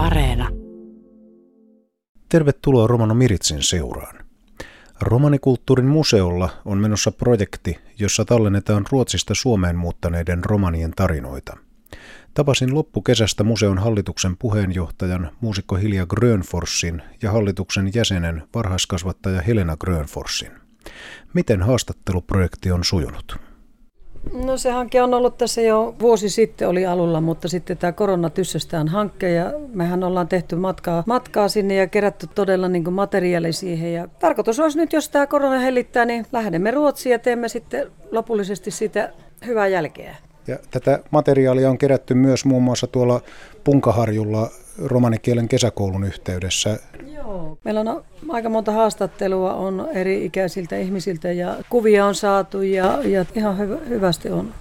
Areena. Tervetuloa Romano Miritsin seuraan. Romanikulttuurin museolla on menossa projekti, jossa tallennetaan Ruotsista Suomeen muuttaneiden romanien tarinoita. Tapasin loppukesästä museon hallituksen puheenjohtajan muusikko Hilja Grönforsin ja hallituksen jäsenen varhaiskasvattaja Helena Grönforsin. Miten haastatteluprojekti on sujunut? No se hanke on ollut tässä jo vuosi sitten oli alulla, mutta sitten tämä korona tyssästään hankke ja mehän ollaan tehty matkaa, matkaa sinne ja kerätty todella niin kuin materiaali siihen. Ja tarkoitus olisi nyt, jos tämä korona hellittää, niin lähdemme Ruotsiin ja teemme sitten lopullisesti sitä hyvää jälkeä. Ja tätä materiaalia on kerätty myös muun muassa tuolla Punkaharjulla romanikielen kesäkoulun yhteydessä. Joo. Meillä on aika monta haastattelua on eri ikäisiltä ihmisiltä ja kuvia on saatu ja, ja ihan hyvä, hyvästi on.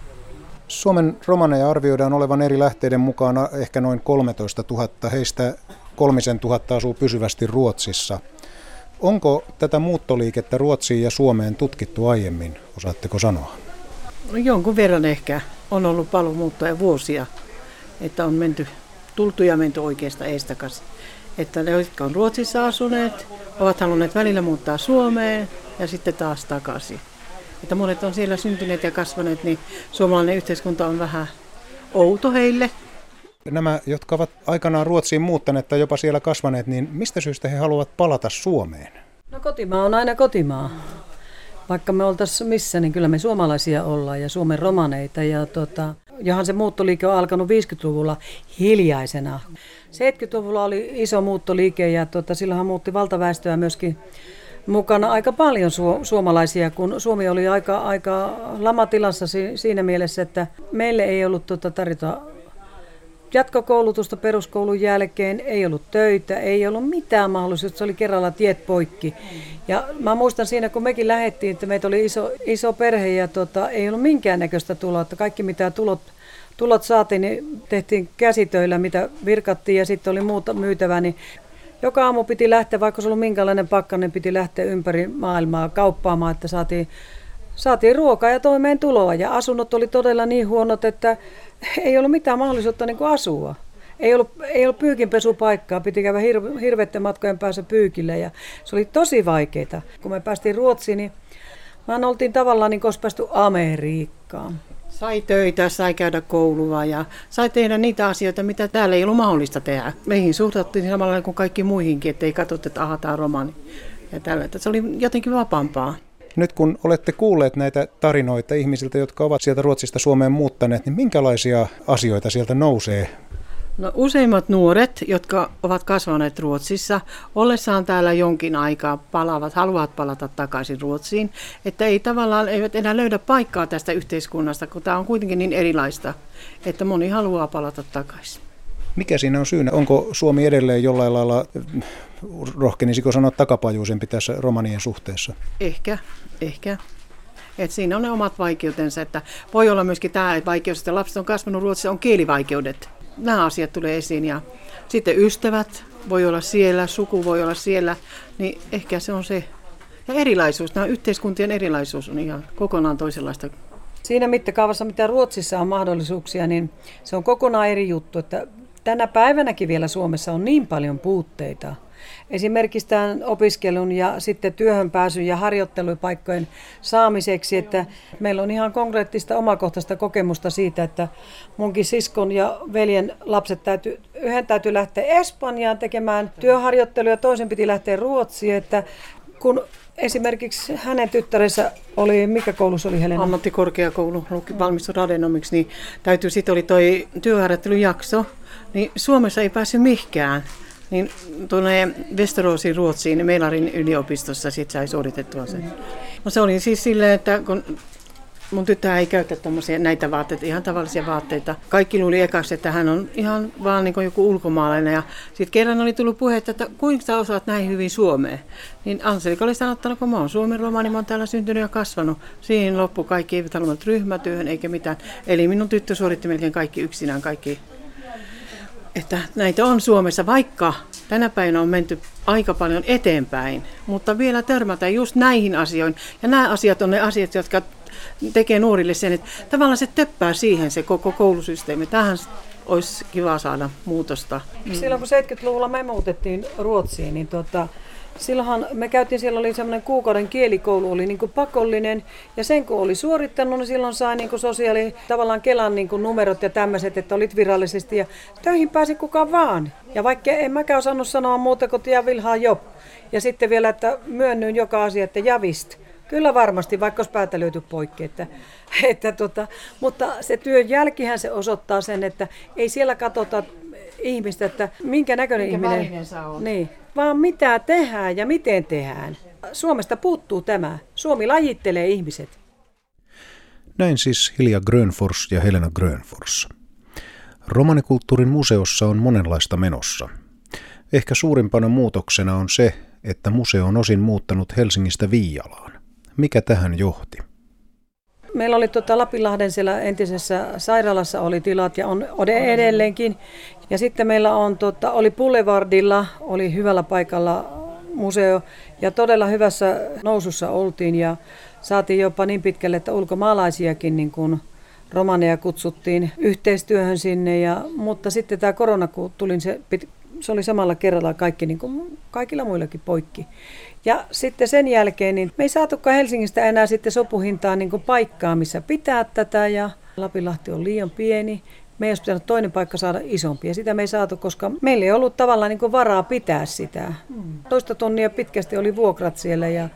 Suomen romaneja arvioidaan olevan eri lähteiden mukana ehkä noin 13 000. Heistä kolmisen tuhatta asuu pysyvästi Ruotsissa. Onko tätä muuttoliikettä Ruotsiin ja Suomeen tutkittu aiemmin, osaatteko sanoa? No jonkun verran ehkä. On ollut paluumuuttoja vuosia, että on menty, tultu ja menty oikeasta eestakas että ne, jotka on Ruotsissa asuneet, ovat halunneet välillä muuttaa Suomeen ja sitten taas takaisin. Että monet on siellä syntyneet ja kasvaneet, niin suomalainen yhteiskunta on vähän outo heille. Nämä, jotka ovat aikanaan Ruotsiin muuttaneet tai jopa siellä kasvaneet, niin mistä syystä he haluavat palata Suomeen? No kotimaa on aina kotimaa. Vaikka me oltaisiin missä, niin kyllä me suomalaisia ollaan ja Suomen romaneita. Ja tota, johan se muuttoliike on alkanut 50-luvulla hiljaisena. 70-luvulla oli iso muuttoliike ja tota, silloinhan muutti valtaväestöä myöskin mukana aika paljon su- suomalaisia, kun Suomi oli aika, aika lamatilassa si- siinä mielessä, että meille ei ollut tota, tarjota jatkokoulutusta peruskoulun jälkeen, ei ollut töitä, ei ollut mitään mahdollisuutta, se oli kerralla tiet poikki. Ja mä muistan siinä, kun mekin lähdettiin, että meitä oli iso, iso perhe ja tota, ei ollut minkäännäköistä tuloa, että kaikki mitä tulot tulot saatiin, niin tehtiin käsitöillä, mitä virkattiin ja sitten oli muuta myytävää, niin joka aamu piti lähteä, vaikka se oli minkälainen pakkanen, piti lähteä ympäri maailmaa kauppaamaan, että saatiin, saatiin ruokaa ja toimeentuloa. Ja asunnot oli todella niin huonot, että ei ollut mitään mahdollisuutta niin kuin asua. Ei ollut, ei ollut pyykinpesupaikkaa, piti käydä hir- hirveiden matkojen päässä pyykille ja se oli tosi vaikeaa. Kun me päästiin Ruotsiin, niin mä oltiin tavallaan niin päästy Amerikkaan. Sai töitä, sai käydä koulua ja sai tehdä niitä asioita, mitä täällä ei ollut mahdollista tehdä. Meihin suhtauttiin samalla kuin kaikki muihinkin, ettei katsottu, että aha, tämä romani. Ja tällä, se oli jotenkin vapaampaa. Nyt kun olette kuulleet näitä tarinoita ihmisiltä, jotka ovat sieltä Ruotsista Suomeen muuttaneet, niin minkälaisia asioita sieltä nousee No, useimmat nuoret, jotka ovat kasvaneet Ruotsissa, ollessaan täällä jonkin aikaa palaavat, haluavat palata takaisin Ruotsiin, että ei tavallaan eivät enää löydä paikkaa tästä yhteiskunnasta, kun tämä on kuitenkin niin erilaista, että moni haluaa palata takaisin. Mikä siinä on syynä? Onko Suomi edelleen jollain lailla, rohkenisiko sanoa, takapajuisempi tässä romanien suhteessa? Ehkä, ehkä. Et siinä on ne omat vaikeutensa, että voi olla myöskin tämä vaikeus, että lapset on kasvanut Ruotsissa, on kielivaikeudet nämä asiat tulee esiin ja sitten ystävät voi olla siellä, suku voi olla siellä, niin ehkä se on se. Ja erilaisuus, nämä yhteiskuntien erilaisuus on ihan kokonaan toisenlaista. Siinä mittakaavassa, mitä Ruotsissa on mahdollisuuksia, niin se on kokonaan eri juttu, että tänä päivänäkin vielä Suomessa on niin paljon puutteita – esimerkiksi tämän opiskelun ja sitten työhön pääsyn ja harjoittelupaikkojen saamiseksi, että meillä on ihan konkreettista omakohtaista kokemusta siitä, että munkin siskon ja veljen lapset täytyy, yhden täytyy lähteä Espanjaan tekemään työharjoittelua ja toisen piti lähteä Ruotsiin, että kun esimerkiksi hänen tyttärensä oli, mikä koulussa oli Helena? Ammattikorkeakoulu, valmistui radenomiksi, niin täytyy sitten oli toi työharjoittelujakso, niin Suomessa ei päässyt mihinkään niin tuonne Westeroosin Ruotsiin Meilarin yliopistossa sit sai suoritettua sen. No se oli siis silleen, että kun mun tyttö ei käytä tommosia, näitä vaatteita, ihan tavallisia vaatteita. Kaikki luuli ekaksi, että hän on ihan vaan niin joku ulkomaalainen. Ja sitten kerran oli tullut puhe, että kuinka sä osaat näin hyvin Suomeen. Niin Anselika oli sanottanut, kun mä oon Suomen romani, mä oon täällä syntynyt ja kasvanut. Siihen loppu kaikki eivät halunneet ryhmätyöhön eikä mitään. Eli minun tyttö suoritti melkein kaikki yksinään, kaikki että näitä on Suomessa, vaikka tänä päivänä on menty aika paljon eteenpäin, mutta vielä törmätä just näihin asioihin. Ja nämä asiat on ne asiat, jotka tekee nuorille sen, että tavallaan se töppää siihen se koko koulusysteemi. Tähän olisi kiva saada muutosta. Silloin kun 70-luvulla me muutettiin Ruotsiin, niin tota, silloinhan me käytiin, siellä oli semmoinen kuukauden kielikoulu, oli niin kuin pakollinen, ja sen kun oli suorittanut, niin silloin sai niin kuin sosiaali, tavallaan Kelan niin kuin numerot ja tämmöiset, että olit virallisesti, ja töihin pääsi kukaan vaan. Ja vaikka en mäkään osannut sanoa muuta kuin ja vilhaa jo. Ja sitten vielä, että myönnyin joka asia, että javist. Kyllä varmasti, vaikka olisi päätä löyty poikki. Että, että tota, mutta se työn jälkihän se osoittaa sen, että ei siellä katsota ihmistä, että minkä näköinen Minkä ihminen... sä oot. Niin, vaan mitä tehdään ja miten tehdään. Suomesta puuttuu tämä. Suomi lajittelee ihmiset. Näin siis Hilja Grönfors ja Helena Grönfors. Romanikulttuurin museossa on monenlaista menossa. Ehkä suurimpana muutoksena on se, että museo on osin muuttanut Helsingistä Viialaan. Mikä tähän johti? Meillä oli tuota Lapinlahden siellä entisessä sairaalassa oli tilat ja on edelleenkin. Ja sitten meillä on, tota, oli Boulevardilla, oli hyvällä paikalla museo ja todella hyvässä nousussa oltiin ja saatiin jopa niin pitkälle, että ulkomaalaisiakin niin kuin romaneja kutsuttiin yhteistyöhön sinne. Ja, mutta sitten tämä korona, kun tuli, se, se oli samalla kerralla kaikki niin kuin kaikilla muillakin poikki. Ja sitten sen jälkeen niin me ei saatukaan Helsingistä enää sitten sopuhintaa niin kuin paikkaa, missä pitää tätä ja Lapinlahti on liian pieni. Me ei olisi pitänyt toinen paikka saada isompi ja sitä me ei saatu, koska meillä ei ollut tavallaan niin kuin varaa pitää sitä. Toista tonnia pitkästi oli vuokrat siellä ja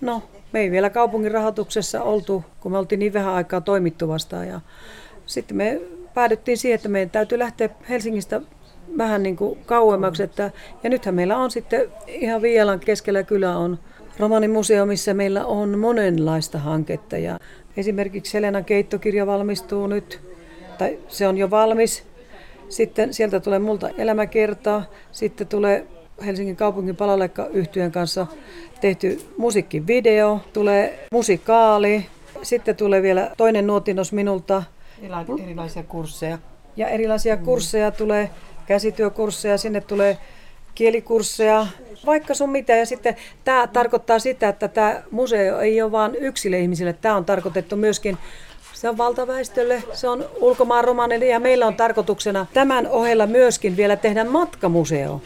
no me ei vielä kaupungin rahoituksessa oltu, kun me oltiin niin vähän aikaa toimittu vastaan ja sitten me päädyttiin siihen, että meidän täytyy lähteä Helsingistä vähän niin kuin kauemmaksi. Että, ja nythän meillä on sitten ihan Viialan keskellä kylä on romanimuseo, missä meillä on monenlaista hanketta. Ja esimerkiksi Helenan keittokirja valmistuu nyt, tai se on jo valmis. Sitten sieltä tulee multa elämäkertaa, sitten tulee Helsingin kaupungin palaleikka yhtyön kanssa tehty musiikkivideo, tulee musikaali, sitten tulee vielä toinen nuotinnos minulta Erilaisia kursseja. ja erilaisia kursseja tulee, käsityökursseja, sinne tulee kielikursseja, vaikka sun mitä. Ja sitten tämä tarkoittaa sitä, että tämä museo ei ole vain yksille ihmisille, tämä on tarkoitettu myöskin se on valtaväestölle, se on ulkomaan romaneille ja meillä on tarkoituksena tämän ohella myöskin vielä tehdä matkamuseo,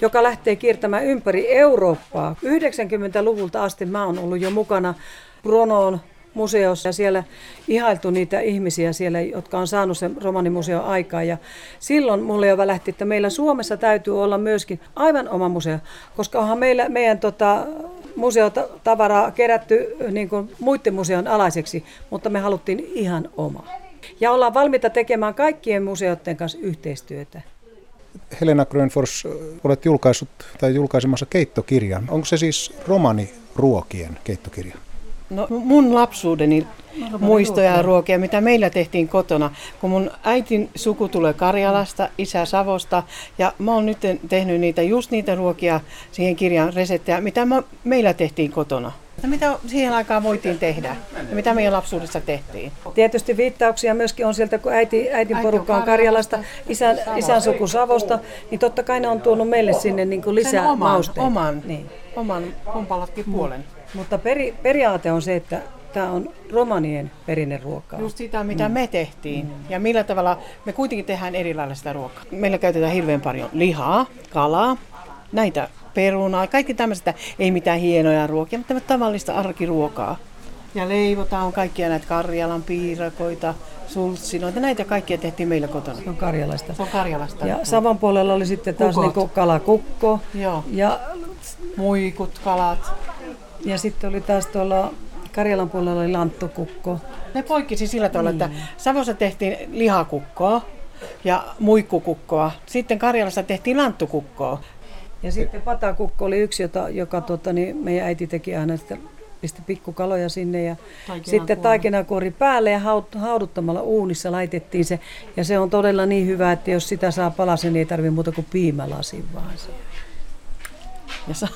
joka lähtee kiertämään ympäri Eurooppaa. 90-luvulta asti mä oon ollut jo mukana Bronoon museossa ja siellä ihailtu niitä ihmisiä siellä, jotka on saanut sen romanimuseon aikaa. Ja silloin mulle jo välähti, että meillä Suomessa täytyy olla myöskin aivan oma museo, koska onhan meillä, meidän tota, museotavaraa kerätty niin kuin muiden museon alaiseksi, mutta me haluttiin ihan oma. Ja ollaan valmiita tekemään kaikkien museoiden kanssa yhteistyötä. Helena Grönfors, olet julkaissut tai julkaisemassa keittokirjan. Onko se siis romaniruokien keittokirja? No mun lapsuudeni muistoja ja ruokia, mitä meillä tehtiin kotona. Kun mun äitin suku tulee Karjalasta, isä Savosta, ja mä oon nyt tehnyt niitä, just niitä ruokia siihen kirjan reseptejä, mitä mä, meillä tehtiin kotona. Ja mitä siihen aikaan voitiin tehdä ja mitä meidän lapsuudessa tehtiin. Tietysti viittauksia myöskin on sieltä, kun äiti, äitin porukka on Karjalasta, isän, isän suku Savosta, niin totta kai ne on tuonut meille sinne niin kuin lisää Sen oman, mausteita. oman, Niin. oman kumpalatkin puolen. Mutta peri, periaate on se, että tämä on romanien perinneruokaa. Just sitä, mitä me tehtiin ja millä tavalla me kuitenkin tehdään eri lailla sitä ruokaa. Meillä käytetään hirveän paljon lihaa, kalaa, näitä perunaa, kaikki tämmöistä, ei mitään hienoja ruokia, mutta tavallista arkiruokaa. Ja leivotaan kaikkia näitä Karjalan piirakoita, sultsinoita, näitä kaikkia tehtiin meillä kotona. Se on karjalaista. Se on Karjalasta. Ja Savon puolella oli sitten taas Kukot. niin kalakukko. Joo. Ja, Muikut, kalat. Ja sitten oli taas tuolla Karjalan puolella oli lanttukukko. Ne poikkesi sillä tavalla, että Savossa tehtiin lihakukkoa ja muikkukukkoa. Sitten Karjalassa tehtiin lanttukukkoa. Ja sitten patakukko oli yksi, jota, joka tota, niin meidän äiti teki aina, että pisti pikkukaloja sinne ja sitten taikinakuori päälle ja hauduttamalla uunissa laitettiin se. Ja se on todella niin hyvä, että jos sitä saa palasen, niin ei tarvitse muuta kuin piimälasin vaan se. Ja se,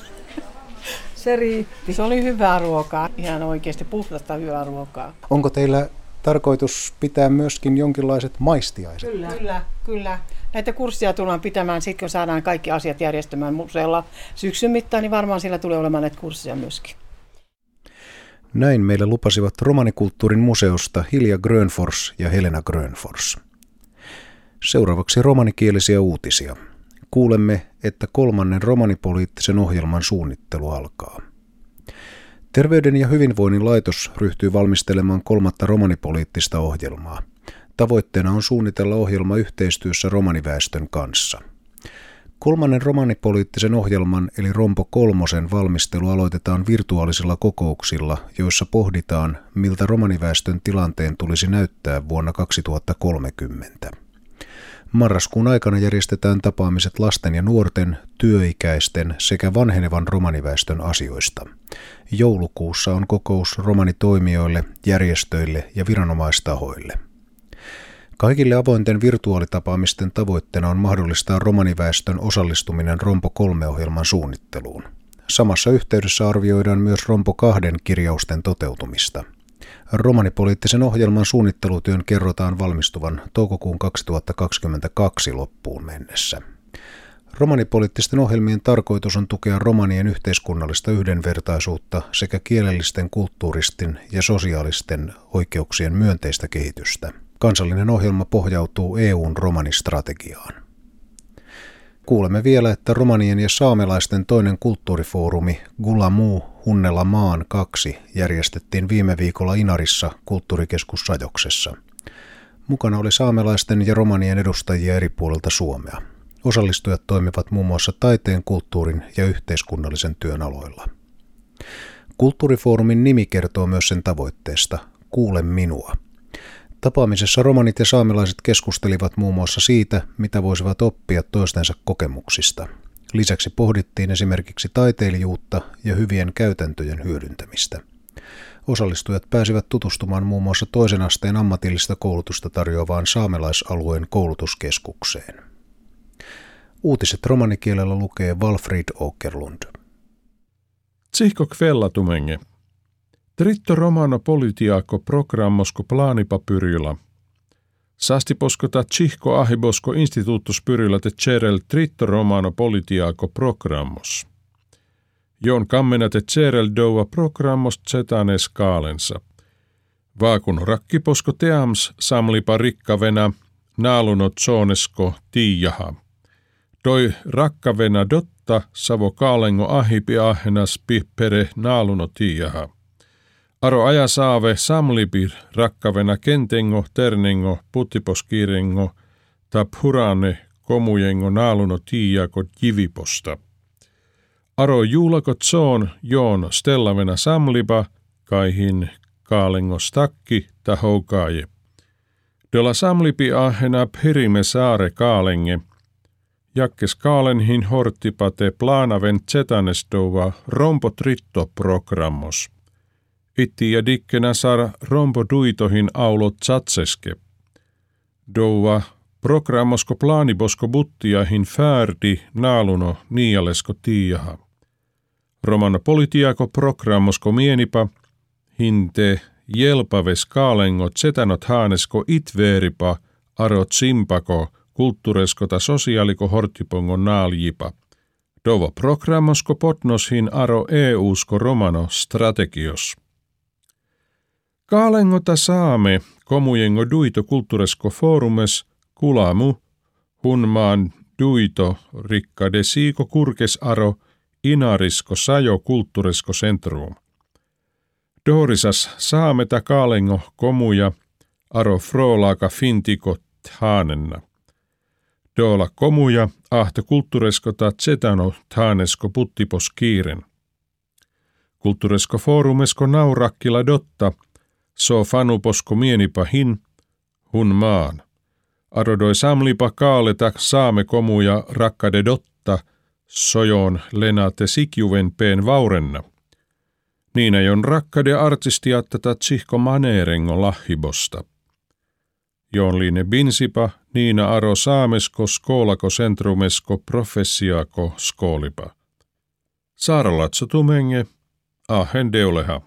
Se riitti. se oli hyvää ruokaa, ihan oikeasti puhdasta hyvää ruokaa. Onko teillä tarkoitus pitää myöskin jonkinlaiset maistiaiset? Kyllä. Kyllä, kyllä. Näitä kursseja tullaan pitämään sitten, kun saadaan kaikki asiat järjestämään museolla syksyn mittaan, niin varmaan siellä tulee olemaan näitä kursseja myöskin. Näin meille lupasivat romanikulttuurin museosta Hilja Grönfors ja Helena Grönfors. Seuraavaksi romanikielisiä uutisia. Kuulemme, että kolmannen romanipoliittisen ohjelman suunnittelu alkaa. Terveyden ja hyvinvoinnin laitos ryhtyy valmistelemaan kolmatta romanipoliittista ohjelmaa. Tavoitteena on suunnitella ohjelma yhteistyössä romaniväestön kanssa – Kolmannen romanipoliittisen ohjelman eli Rompo kolmosen valmistelu aloitetaan virtuaalisilla kokouksilla, joissa pohditaan, miltä romaniväestön tilanteen tulisi näyttää vuonna 2030. Marraskuun aikana järjestetään tapaamiset lasten ja nuorten, työikäisten sekä vanhenevan romaniväestön asioista. Joulukuussa on kokous romanitoimijoille, järjestöille ja viranomaistahoille. Kaikille avointen virtuaalitapaamisten tavoitteena on mahdollistaa romaniväestön osallistuminen Rompo 3-ohjelman suunnitteluun. Samassa yhteydessä arvioidaan myös Rompo 2 kirjausten toteutumista. Romanipoliittisen ohjelman suunnittelutyön kerrotaan valmistuvan toukokuun 2022 loppuun mennessä. Romanipoliittisten ohjelmien tarkoitus on tukea romanien yhteiskunnallista yhdenvertaisuutta sekä kielellisten, kulttuuristen ja sosiaalisten oikeuksien myönteistä kehitystä. Kansallinen ohjelma pohjautuu EUn romanistrategiaan. Kuulemme vielä, että romanien ja saamelaisten toinen kulttuurifoorumi Gulamu Hunnella Maan 2 järjestettiin viime viikolla Inarissa kulttuurikeskus Sajoksessa. Mukana oli saamelaisten ja romanien edustajia eri puolilta Suomea. Osallistujat toimivat muun muassa taiteen, kulttuurin ja yhteiskunnallisen työn aloilla. Kulttuurifoorumin nimi kertoo myös sen tavoitteesta, kuule minua – Tapaamisessa romanit ja saamelaiset keskustelivat muun muassa siitä, mitä voisivat oppia toistensa kokemuksista. Lisäksi pohdittiin esimerkiksi taiteilijuutta ja hyvien käytäntöjen hyödyntämistä. Osallistujat pääsivät tutustumaan muun muassa toisen asteen ammatillista koulutusta tarjoavaan saamelaisalueen koulutuskeskukseen. Uutiset romanikielellä lukee Walfried Åkerlund. Tsihko kvellatumenge – Tritto romano politiako programmosko planipa pyrjula. Sastiposko tsihko ahibosko instituuttus pyrjula te cerel tritto romano politiako programmos. Jon kammena te cerel doua programmos zetane skaalensa. Vaakun rakkiposko teams samlipa rikkavena naaluno zonesko tiijaha. Doi rakkavena dotta savo kaalengo ahipi ahenas pihpere naaluno tiijaha. Aro aja saave samlipir rakkavena kentengo, ternengo, puttiposkiirengo, ta purane komujengo naaluno tiiako jiviposta. Aro juulako tsoon joon stellavena samlipa, kaihin kaalengo stakki ta houkaaje. Dola samlipi ahena pirime saare kaalenge, jakkes kaalenhin horttipate plaanaven zetanestova rompotritto programmos itti ja dikkenä sar rompo duitohin aulo tsatseske. Doua programmosko plaanibosko buttiahin färdi naaluno nialesko tiijaha. Romano politiako programmosko mienipa, hinte jelpaves kaalengo tsetanot haanesko itveeripa, aro tsimpako, kulttuureskota sosiaaliko horttipongo naaljipa. Dova programmosko potnoshin aro EU-sko romano strategios. Kaalengota saame komujengo duito kulttuuresko forumes kulamu hunmaan duito rikka de siiko kurkes aro inarisko sajo kulttuuresko centrum. Dorisas saameta kaalengo komuja aro frolaaka fintiko haanenna. Doola komuja ahta kulttuureskota tsetano taanesko puttipos kiiren. Kulttuuresko forumesko naurakkila dotta – so fanuposko mienipa hin, hun maan. Arodoi samlipa kaaleta saame komuja rakkade dotta, sojoon lenate sikjuven peen vaurenna. Niina jon rakkade artistia tätä tsihko maneerengo lahibosta. Jon liine binsipa, niina aro saamesko skoolako centrumesko professiako skoolipa. Saaralatso tumenge, ahen deuleha.